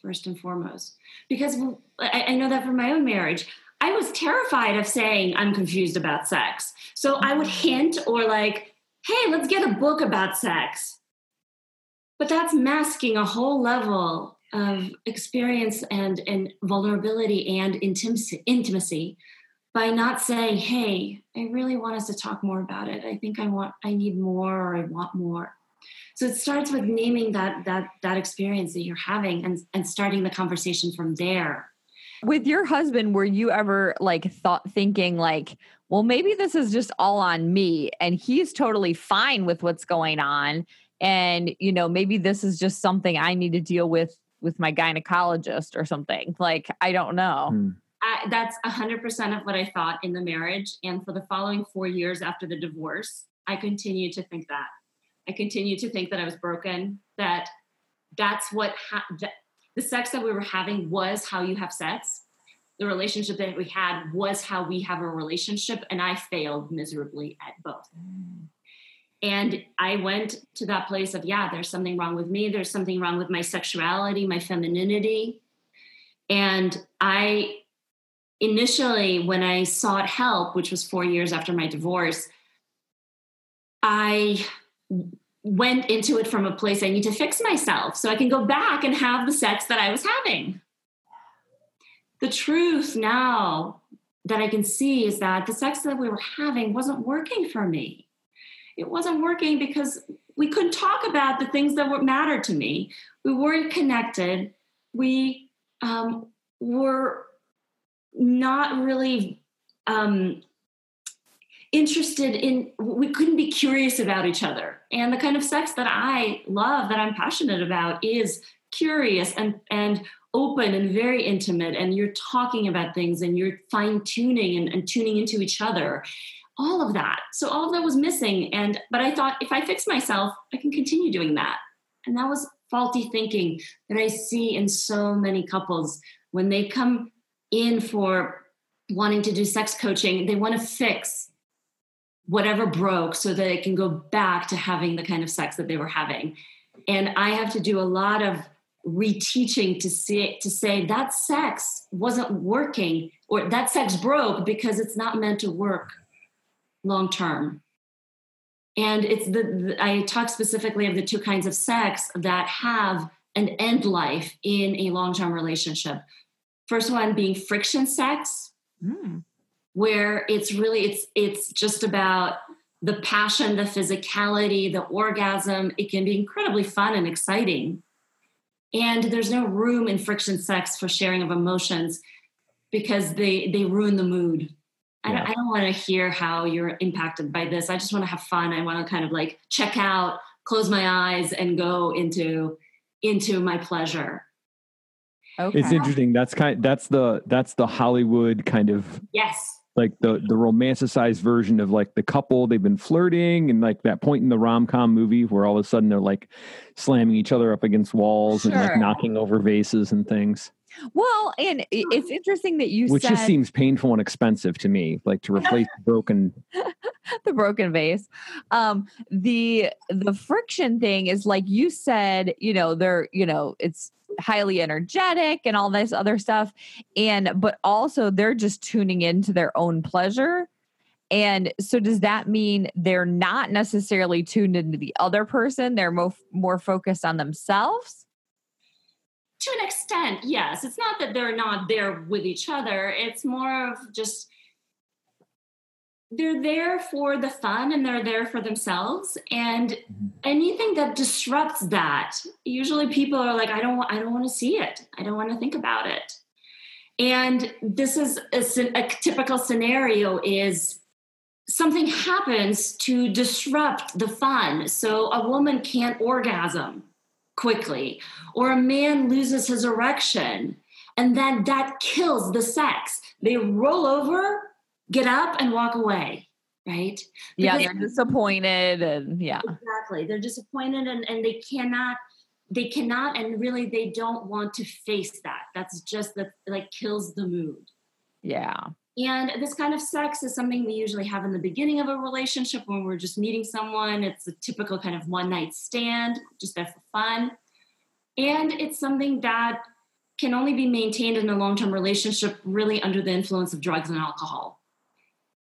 Speaker 3: first and foremost. Because I, I know that from my own marriage, I was terrified of saying I'm confused about sex. So I would mm-hmm. hint or like, hey, let's get a book about sex. But that's masking a whole level of experience and, and vulnerability and intimacy, intimacy by not saying, hey, I really want us to talk more about it. I think I want, I need more or I want more. So it starts with naming that that that experience that you're having and, and starting the conversation from there.
Speaker 2: With your husband, were you ever like thought thinking like, well, maybe this is just all on me and he's totally fine with what's going on. And, you know, maybe this is just something I need to deal with with my gynecologist or something. Like, I don't know. Hmm.
Speaker 3: I, that's 100% of what I thought in the marriage. And for the following four years after the divorce, I continued to think that. I continued to think that I was broken, that that's what ha- that the sex that we were having was how you have sex. The relationship that we had was how we have a relationship. And I failed miserably at both. And I went to that place of, yeah, there's something wrong with me. There's something wrong with my sexuality, my femininity. And I initially, when I sought help, which was four years after my divorce, I went into it from a place I need to fix myself so I can go back and have the sex that I was having. The truth now that I can see is that the sex that we were having wasn't working for me it wasn't working because we couldn't talk about the things that were mattered to me. We weren't connected. We um, were not really um, interested in, we couldn't be curious about each other. And the kind of sex that I love, that I'm passionate about, is curious and, and open and very intimate. And you're talking about things and you're fine tuning and, and tuning into each other all of that. So all of that was missing. And but I thought if I fix myself, I can continue doing that. And that was faulty thinking that I see in so many couples when they come in for wanting to do sex coaching, they want to fix whatever broke so that it can go back to having the kind of sex that they were having. And I have to do a lot of reteaching to see to say that sex wasn't working or that sex broke because it's not meant to work long term. And it's the, the, I talk specifically of the two kinds of sex that have an end life in a long term relationship. First one being friction sex, mm. Where it's really it's it's just about the passion, the physicality, the orgasm. It can be incredibly fun and exciting. And there's no room in friction sex for sharing of emotions because they they ruin the mood I, don't, I don't want to hear how you're impacted by this. I just want to have fun. I want to kind of like check out, close my eyes, and go into into my pleasure.
Speaker 1: Okay. It's interesting. That's kind. That's the that's the Hollywood kind of
Speaker 3: yes.
Speaker 1: Like the the romanticized version of like the couple they've been flirting and like that point in the rom com movie where all of a sudden they're like slamming each other up against walls sure. and like knocking over vases and things.
Speaker 2: Well, and it's interesting that you
Speaker 1: which
Speaker 2: said,
Speaker 1: just seems painful and expensive to me, like to replace the broken
Speaker 2: the broken vase. Um, the the friction thing is like you said, you know, they're you know it's highly energetic and all this other stuff, and but also they're just tuning into their own pleasure. And so, does that mean they're not necessarily tuned into the other person? They're more more focused on themselves
Speaker 3: to an extent, yes. It's not that they're not there with each other. It's more of just they're there for the fun and they're there for themselves and mm-hmm. anything that disrupts that usually people are like i don't want i don't want to see it i don't want to think about it and this is a, a typical scenario is something happens to disrupt the fun so a woman can't orgasm quickly, or a man loses his erection, and then that kills the sex. They roll over, get up, and walk away. right?
Speaker 2: Yeah, they're disappointed and yeah.
Speaker 3: Exactly. They're disappointed and, and they cannot they cannot and really they don't want to face that. That's just that like kills the mood.
Speaker 2: Yeah.
Speaker 3: And this kind of sex is something we usually have in the beginning of a relationship when we're just meeting someone. It's a typical kind of one night stand, just there for fun. And it's something that can only be maintained in a long term relationship really under the influence of drugs and alcohol.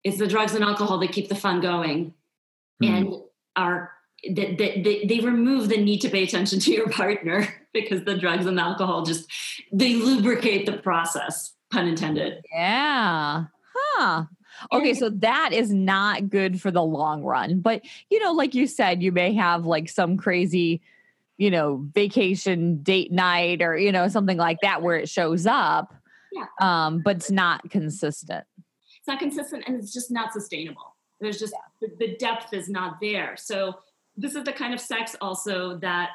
Speaker 3: It's the drugs and alcohol that keep the fun going mm. and are that that, they, they remove the need to pay attention to your partner because the drugs and alcohol just they lubricate the process pun intended.
Speaker 2: Yeah. Huh. Okay so that is not good for the long run but you know like you said you may have like some crazy you know vacation date night or you know something like that where it shows up
Speaker 3: yeah.
Speaker 2: um but it's not consistent.
Speaker 3: It's not consistent and it's just not sustainable. There's just yeah. the, the depth is not there. So this is the kind of sex also that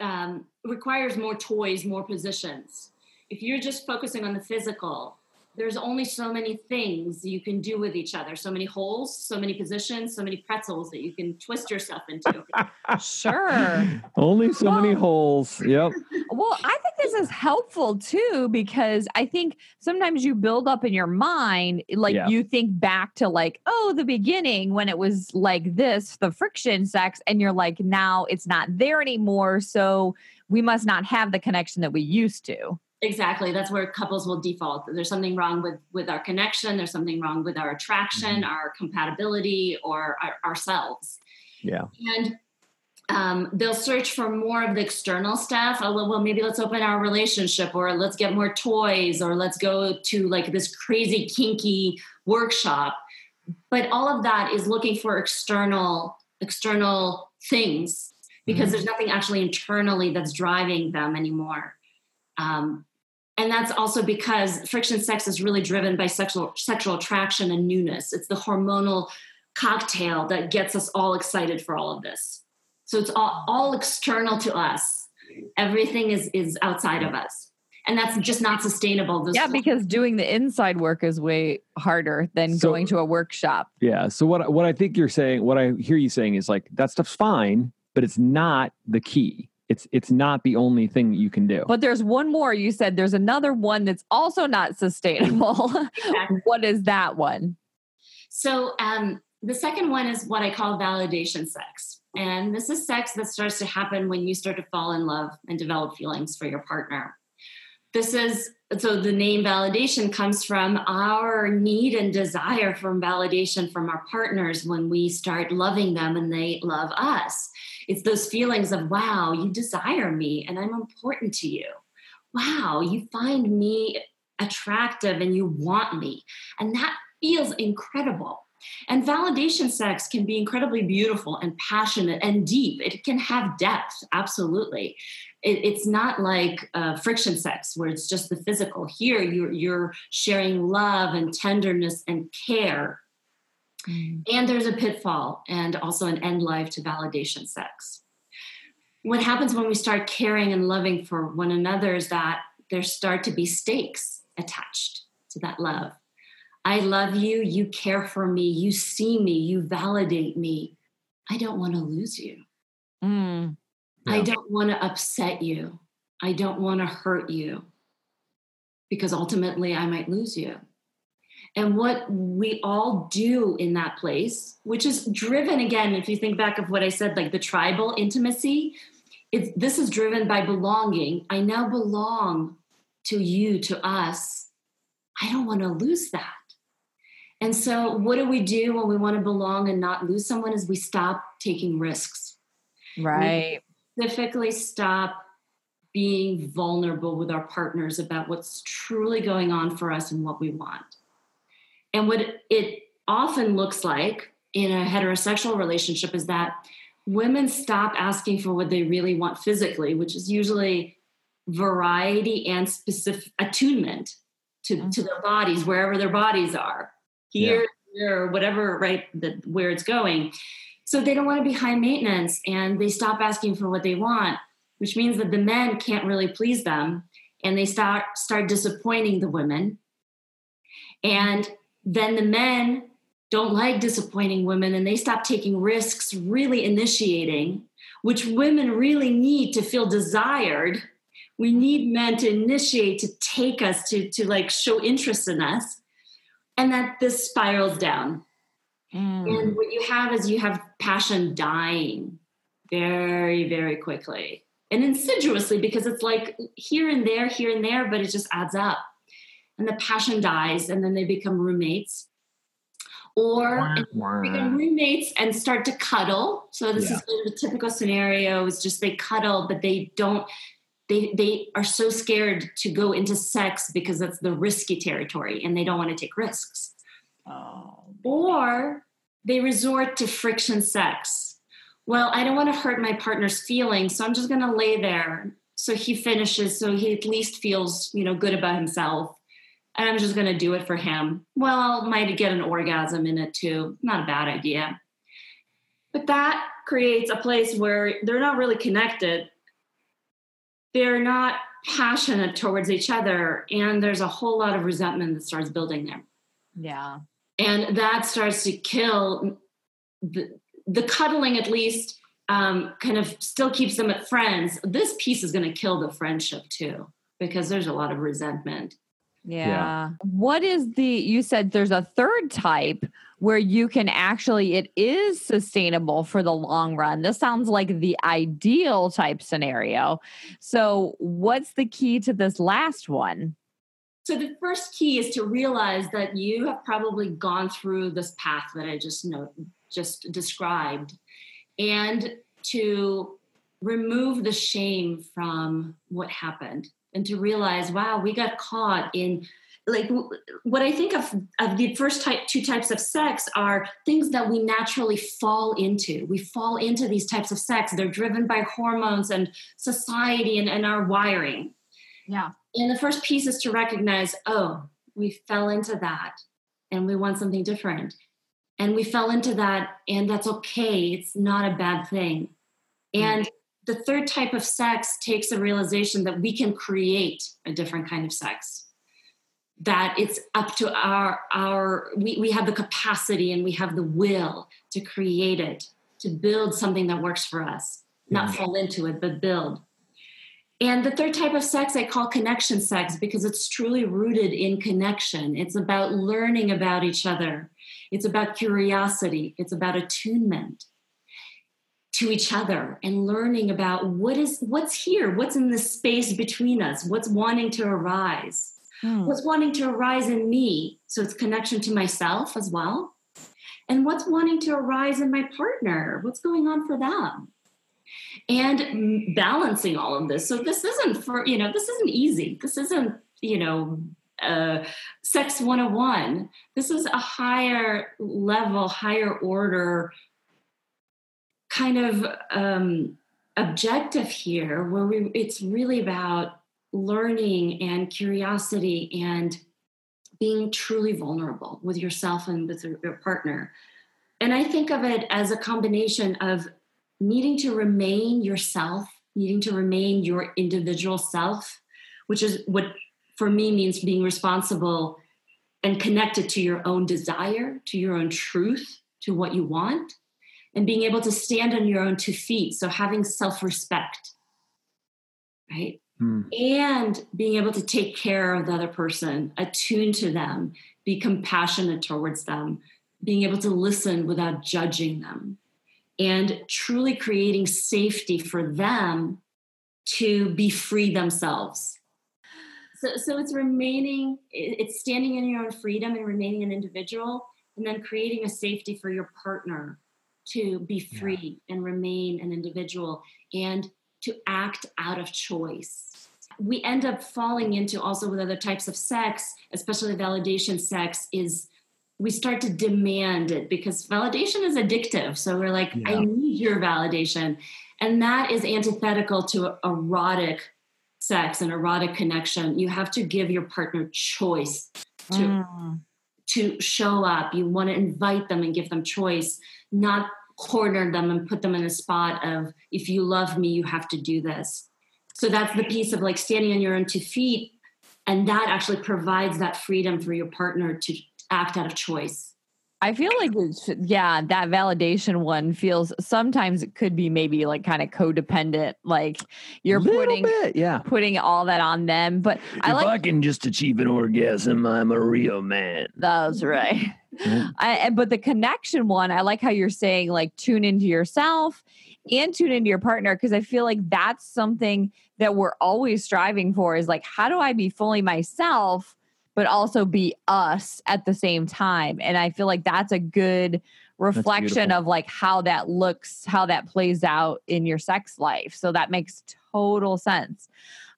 Speaker 3: um, requires more toys, more positions. If you're just focusing on the physical, there's only so many things you can do with each other. So many holes so many positions so many pretzels that you can twist yourself into.
Speaker 2: Sure.
Speaker 1: Only so well, many holes. Yep.
Speaker 2: well i think this is helpful too because i think sometimes you build up in your mind like yeah. you think back to like oh the beginning when it was like this the friction sex and you're like now it's not there anymore so we must not have the connection that we used to
Speaker 3: exactly. That's where couples will default. There's something wrong with with our connection. There's something wrong with our attraction mm-hmm. our compatibility or our, ourselves.
Speaker 1: Yeah.
Speaker 3: And um, they'll search for more of the external stuff. Oh, well, well maybe let's open our relationship or let's get more toys or let's go to like this crazy kinky workshop. But all of that is looking for external external things because mm-hmm. there's nothing actually internally that's driving them anymore. Um, and that's also because friction sex is really driven by sexual sexual attraction and newness. It's the hormonal cocktail that gets us all excited for all of this. So it's all, all external to us. Everything is is outside of us. And that's just not sustainable.
Speaker 2: This yeah because doing the inside work is way harder than so, going to a workshop.
Speaker 1: Yeah so what what i think you're saying what i hear you saying is like that stuff's fine but it's not the key it's it's not the only thing you can do.
Speaker 2: But there's one more. You said there's another one that's also not sustainable. Exactly. what is that one?
Speaker 3: So um, the second one is what I call validation sex. And this is sex that starts to happen when you start to fall in love and develop feelings for your partner. This is so the name validation comes from our need and desire for validation from our partners when we start loving them and they love us. It's those feelings of, wow, you desire me and I'm important to you. Wow, you find me attractive and you want me. And that feels incredible. And validation sex can be incredibly beautiful and passionate and deep. It can have depth, absolutely. It, it's not like uh, friction sex where it's just the physical. Here, you're, you're sharing love and tenderness and care Mm. And there's a pitfall and also an end life to validation sex. What happens when we start caring and loving for one another is that there start to be stakes attached to that love. I love you, you care for me, you see me, you validate me. I don't want to lose you.
Speaker 2: Mm.
Speaker 3: Yeah. I don't want to upset you. I don't want to hurt you because ultimately I might lose you and what we all do in that place which is driven again if you think back of what i said like the tribal intimacy it's this is driven by belonging. I now belong to you to us. I don't want to lose that. And so what do we do when we want to belong and not lose someone is we stop taking risks.
Speaker 2: Right.
Speaker 3: we specifically stop being vulnerable with our partners about what's truly going on for us and what we want and what it often looks like in a heterosexual relationship is that women stop asking for what they really want physically, which is usually variety and specific attunement to, mm-hmm. to their bodies, wherever their bodies are, here, yeah. here, whatever, right, the, where it's going. So they don't want to be high maintenance and they stop asking for what they want, which means that the men can't really please them and they start start disappointing the women. And then the men don't like disappointing women and they stop taking risks, really initiating, which women really need to feel desired. We need men to initiate, to take us, to, to like show interest in us. And that this spirals down. Mm. And what you have is you have passion dying very, very quickly and insidiously because it's like here and there, here and there, but it just adds up. And the passion dies, and then they become roommates or become roommates and start to cuddle. So this yeah. is a typical scenario is just they cuddle, but they don't they they are so scared to go into sex because that's the risky territory and they don't want to take risks. Oh. Or they resort to friction sex. Well, I don't want to hurt my partner's feelings, so I'm just going to lay there so he finishes so he at least feels, you know, good about himself and I'm just going to do it for him. Well, might get an orgasm in it too. Not a bad idea. But that creates a place where they're not really connected. They're not passionate towards each other. And there's a whole lot of resentment that starts building there.
Speaker 2: Yeah.
Speaker 3: And that starts to kill the, the cuddling, at least, um, kind of still keeps them at friends. This piece is going to kill the friendship too, because there's a lot of resentment.
Speaker 2: Yeah. yeah. What is the, you said there's a third type where you can actually, it is sustainable for the long run. This sounds like the ideal type scenario. So, what's the key to this last one?
Speaker 3: So, the first key is to realize that you have probably gone through this path that I just know, just described, and to remove the shame from what happened and to realize, wow, we got caught in like what I think of of the first type two types of sex are things that we naturally fall into. We fall into these types of sex. They're driven by hormones and society and, and our wiring.
Speaker 2: Yeah.
Speaker 3: And the first piece is to recognize, oh, we fell into that and we want something different. And we fell into that, and that's okay. It's not a bad thing. And mm. The third type of sex takes a realization that we can create a different kind of sex. That it's up to our our we, we have the capacity and we have the will to create it to build something that works for us not fall into it but build. And the third type of sex i call connection sex because it's truly rooted in connection. It's about learning about each other. It's about curiosity. It's about attunement to each other and learning about what is what's here what's in the space between us what's wanting to arise. Hmm. what's wanting to arise in me so it's connection to myself as well. And what's wanting to arise in my partner what's going on for them? And balancing all of this. So this isn't for you know this isn't easy. This isn't you know uh, sex 101 this is a higher level higher order kind of um, objective here where we it's really about learning and curiosity and being truly vulnerable with yourself and with your partner. And i think of it as a combination of needing to remain yourself needing to remain your individual self which is what for me means being responsible and connected to your own desire to your own truth to what you want and being able to stand on your own two feet. So having self respect, right? Mm. And being able to take care of the other person, attune to them, be compassionate towards them, being able to listen without judging them, and truly creating safety for them to be free themselves. So, so it's remaining, it's standing in your own freedom and remaining an individual, and then creating a safety for your partner to be free yeah. and remain an individual and to act out of choice. We end up falling into also with other types of sex, especially validation sex, is we start to demand it because validation is addictive. So we're like, yeah. I need your validation. And that is antithetical to erotic sex and erotic connection. You have to give your partner choice to. Mm to show up. You want to invite them and give them choice, not corner them and put them in a spot of, if you love me, you have to do this. So that's the piece of like standing on your own two feet. And that actually provides that freedom for your partner to act out of choice.
Speaker 2: I feel like it's yeah, that validation one feels sometimes it could be maybe like kind of codependent. Like you're
Speaker 1: Little
Speaker 2: putting
Speaker 1: bit, yeah.
Speaker 2: putting all that on them. But I
Speaker 4: if
Speaker 2: like
Speaker 4: I can just achieve an orgasm, I'm a real man.
Speaker 2: That's right.
Speaker 1: Yeah.
Speaker 2: I, and- but the connection one, I like how you're saying like tune into yourself and tune into your partner because I feel like that's something that we're always striving for is like how do I be fully myself but also be us at the same time. And I feel like that's a good reflection of like how that looks, how that plays out in your sex life. So that makes total sense.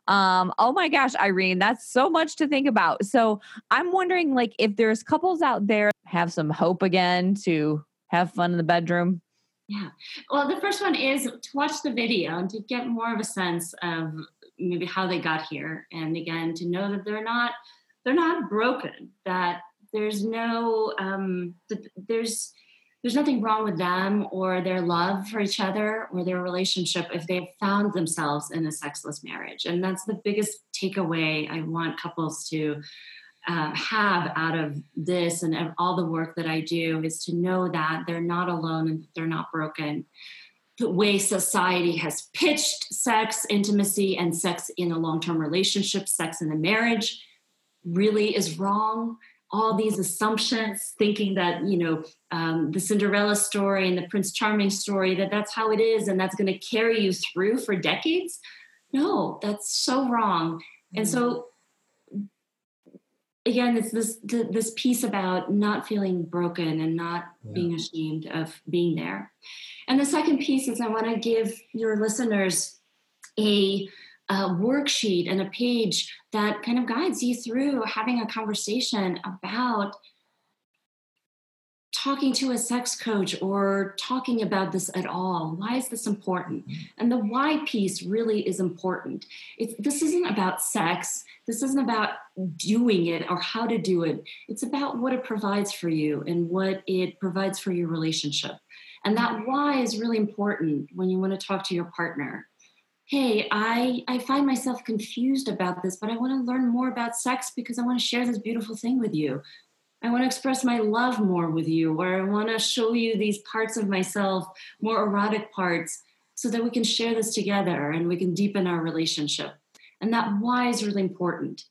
Speaker 2: Um, oh my gosh, Irene, that's so much to think about. So I'm wondering like if there's couples out there have some hope again to have fun in the bedroom.
Speaker 3: Yeah. Well, the first one is to watch the video and to get more of a sense of maybe how they got here. And again, to know that they're not they're not broken, that there's no um that there's there's nothing wrong with them or their love for each other or their relationship if they've found themselves in a sexless marriage. And that's the biggest takeaway I want couples to uh, have out of this and all the work that I do is to know that they're not alone and they're not broken. The way society has pitched sex, intimacy, and sex in a long term relationship, sex in a marriage, really is wrong. All these assumptions, thinking that, you know, um, the Cinderella story and the Prince Charming story, that that's how it is and that's going to carry you through for decades. No, that's so wrong. And so again it's this this piece about not feeling broken and not being ashamed of being there and the second piece is i want to give your listeners a, a worksheet and a page that kind of guides you through having a conversation about talking to a sex coach or talking about this at all. Why is this important? And the why piece really is important. It's this isn't about sex. This isn't about doing it or how to do it. It's about what it provides for you and what it provides for your relationship. And that why is really important when you want to talk to your partner hey i i find myself confused about this but i want to learn more about sex because i want to share this beautiful thing with you I want to express my love more with you, or I want to show you these parts of myself, more erotic parts, so that we can share this together and we can deepen our relationship. And that why is really important.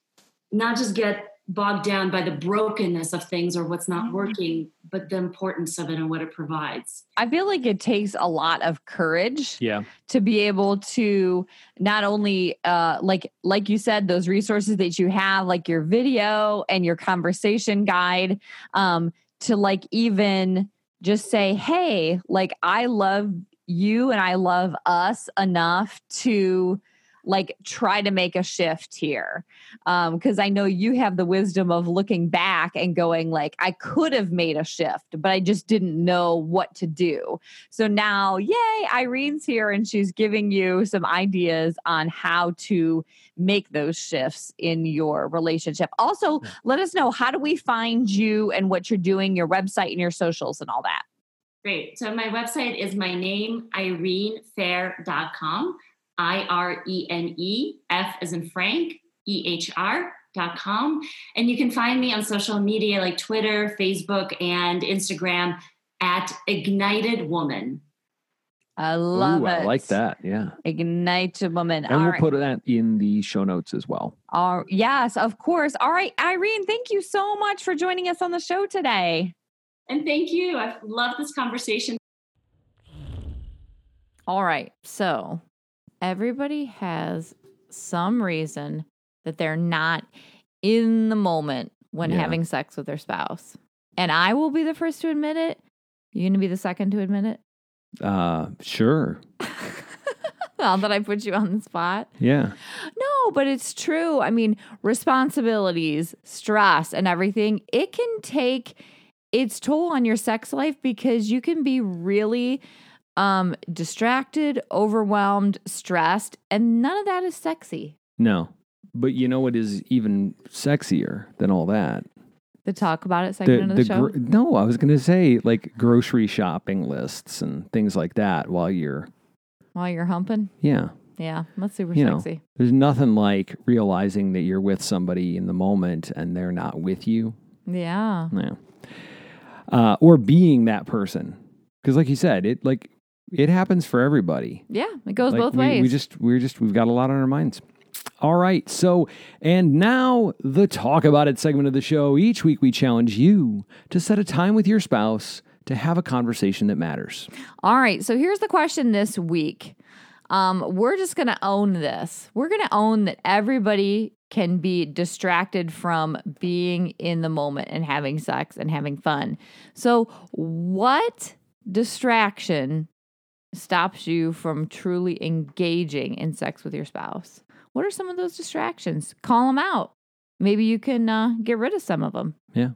Speaker 3: Not just get bogged down by the brokenness of things or what's not working, but the importance of it and what it provides.
Speaker 2: I feel like it takes a lot of courage
Speaker 1: Yeah.
Speaker 2: to be able to not only uh like like you said those resources that you have like your video and your conversation guide um to like even just say hey like I love you and I love us enough to like try to make a shift here um because i know you have the wisdom of looking back and going like i could have made a shift but i just didn't know what to do so now yay irene's here and she's giving you some ideas on how to make those shifts in your relationship also
Speaker 1: Yeah.
Speaker 2: let us know how do we find you and what you're doing your website and your socials and all that
Speaker 3: Great. So my website is my name, irenefehr.com. I R E N E F as in Frank, E H R dot com. And you can find me on social media like Twitter, Facebook, and Instagram at Ignited Woman.
Speaker 2: i love
Speaker 1: Ooh,
Speaker 2: it
Speaker 1: I like that. Yeah.
Speaker 2: ignite a woman
Speaker 1: And
Speaker 2: All
Speaker 1: we'll
Speaker 2: right.
Speaker 1: put that in the show notes as well.
Speaker 2: All, yes, of course. All right, Irene, thank you so much for joining us on the show today.
Speaker 3: And thank you. I love this conversation.
Speaker 5: All right. So everybody has some reason that they're not in the moment when
Speaker 1: Yeah.
Speaker 5: having sex with their spouse. And I will be the first to admit it. You going to be the second to admit it?
Speaker 1: Uh, sure.
Speaker 5: now that I put you on the spot.
Speaker 1: Yeah.
Speaker 5: No, but it's true. I mean, responsibilities, stress, and everything, it can take its toll on your sex life because you can be really um distracted, overwhelmed, stressed, and none of that is sexy.
Speaker 1: No. But you know what is even sexier than all that?
Speaker 5: The talk about it segment of the, show.
Speaker 1: gro- no, I was going to say like grocery shopping lists and things like that while you're,
Speaker 5: while you're humping.
Speaker 1: yeah.
Speaker 5: Yeah, that's super
Speaker 1: You know.
Speaker 5: sexy.
Speaker 1: There's nothing like realizing that you're with somebody in the moment and they're not with you.
Speaker 5: Yeah.
Speaker 1: Yeah. uh, or being that person. Because, like you said, it like it happens for everybody.
Speaker 2: Yeah, it goes
Speaker 1: Like,
Speaker 2: both
Speaker 1: we,
Speaker 2: ways.
Speaker 1: We just we're just we've got a lot on our minds. All right. So, and now the talk about it segment of the show. Each week we challenge you to set a time with your spouse to have a conversation that matters.
Speaker 2: All right. So here's the question this week. Um, we're just going to own this. We're going to own that everybody can be distracted from being in the moment and having sex and having fun. So, what distraction stops you from truly engaging in sex with your spouse? What are some of those distractions? Call them out. Maybe you can uh, get rid of some of them.
Speaker 1: Yeah.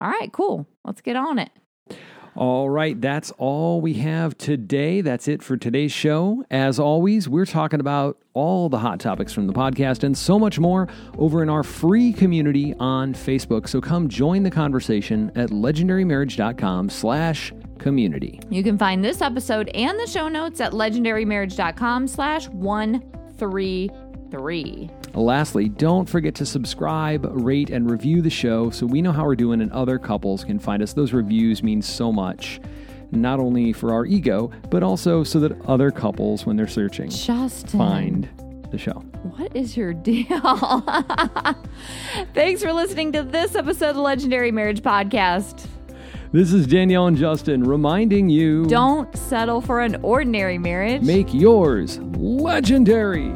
Speaker 2: All right, cool. Let's get on it.
Speaker 1: All right, that's all we have today. That's it for today's show. As always, we're talking about all the hot topics from the podcast and so much more over in our free community on Facebook. So come join the conversation at legendarymarriage.com slash community.
Speaker 2: You can find this episode and the show notes at legendarymarriage.com slash 133.
Speaker 1: Lastly, don't forget to subscribe, rate, and review the show so we know how we're doing and other couples can find us. Those reviews mean so much, not only for our ego, but also so that other couples, when they're searching,
Speaker 2: Justin.
Speaker 1: find the show.
Speaker 2: What is your deal? Thanks for listening to this episode of the Legendary Marriage Podcast.
Speaker 1: This is Danielle and Justin reminding you
Speaker 2: Don't settle for an ordinary marriage.
Speaker 1: make yours legendary.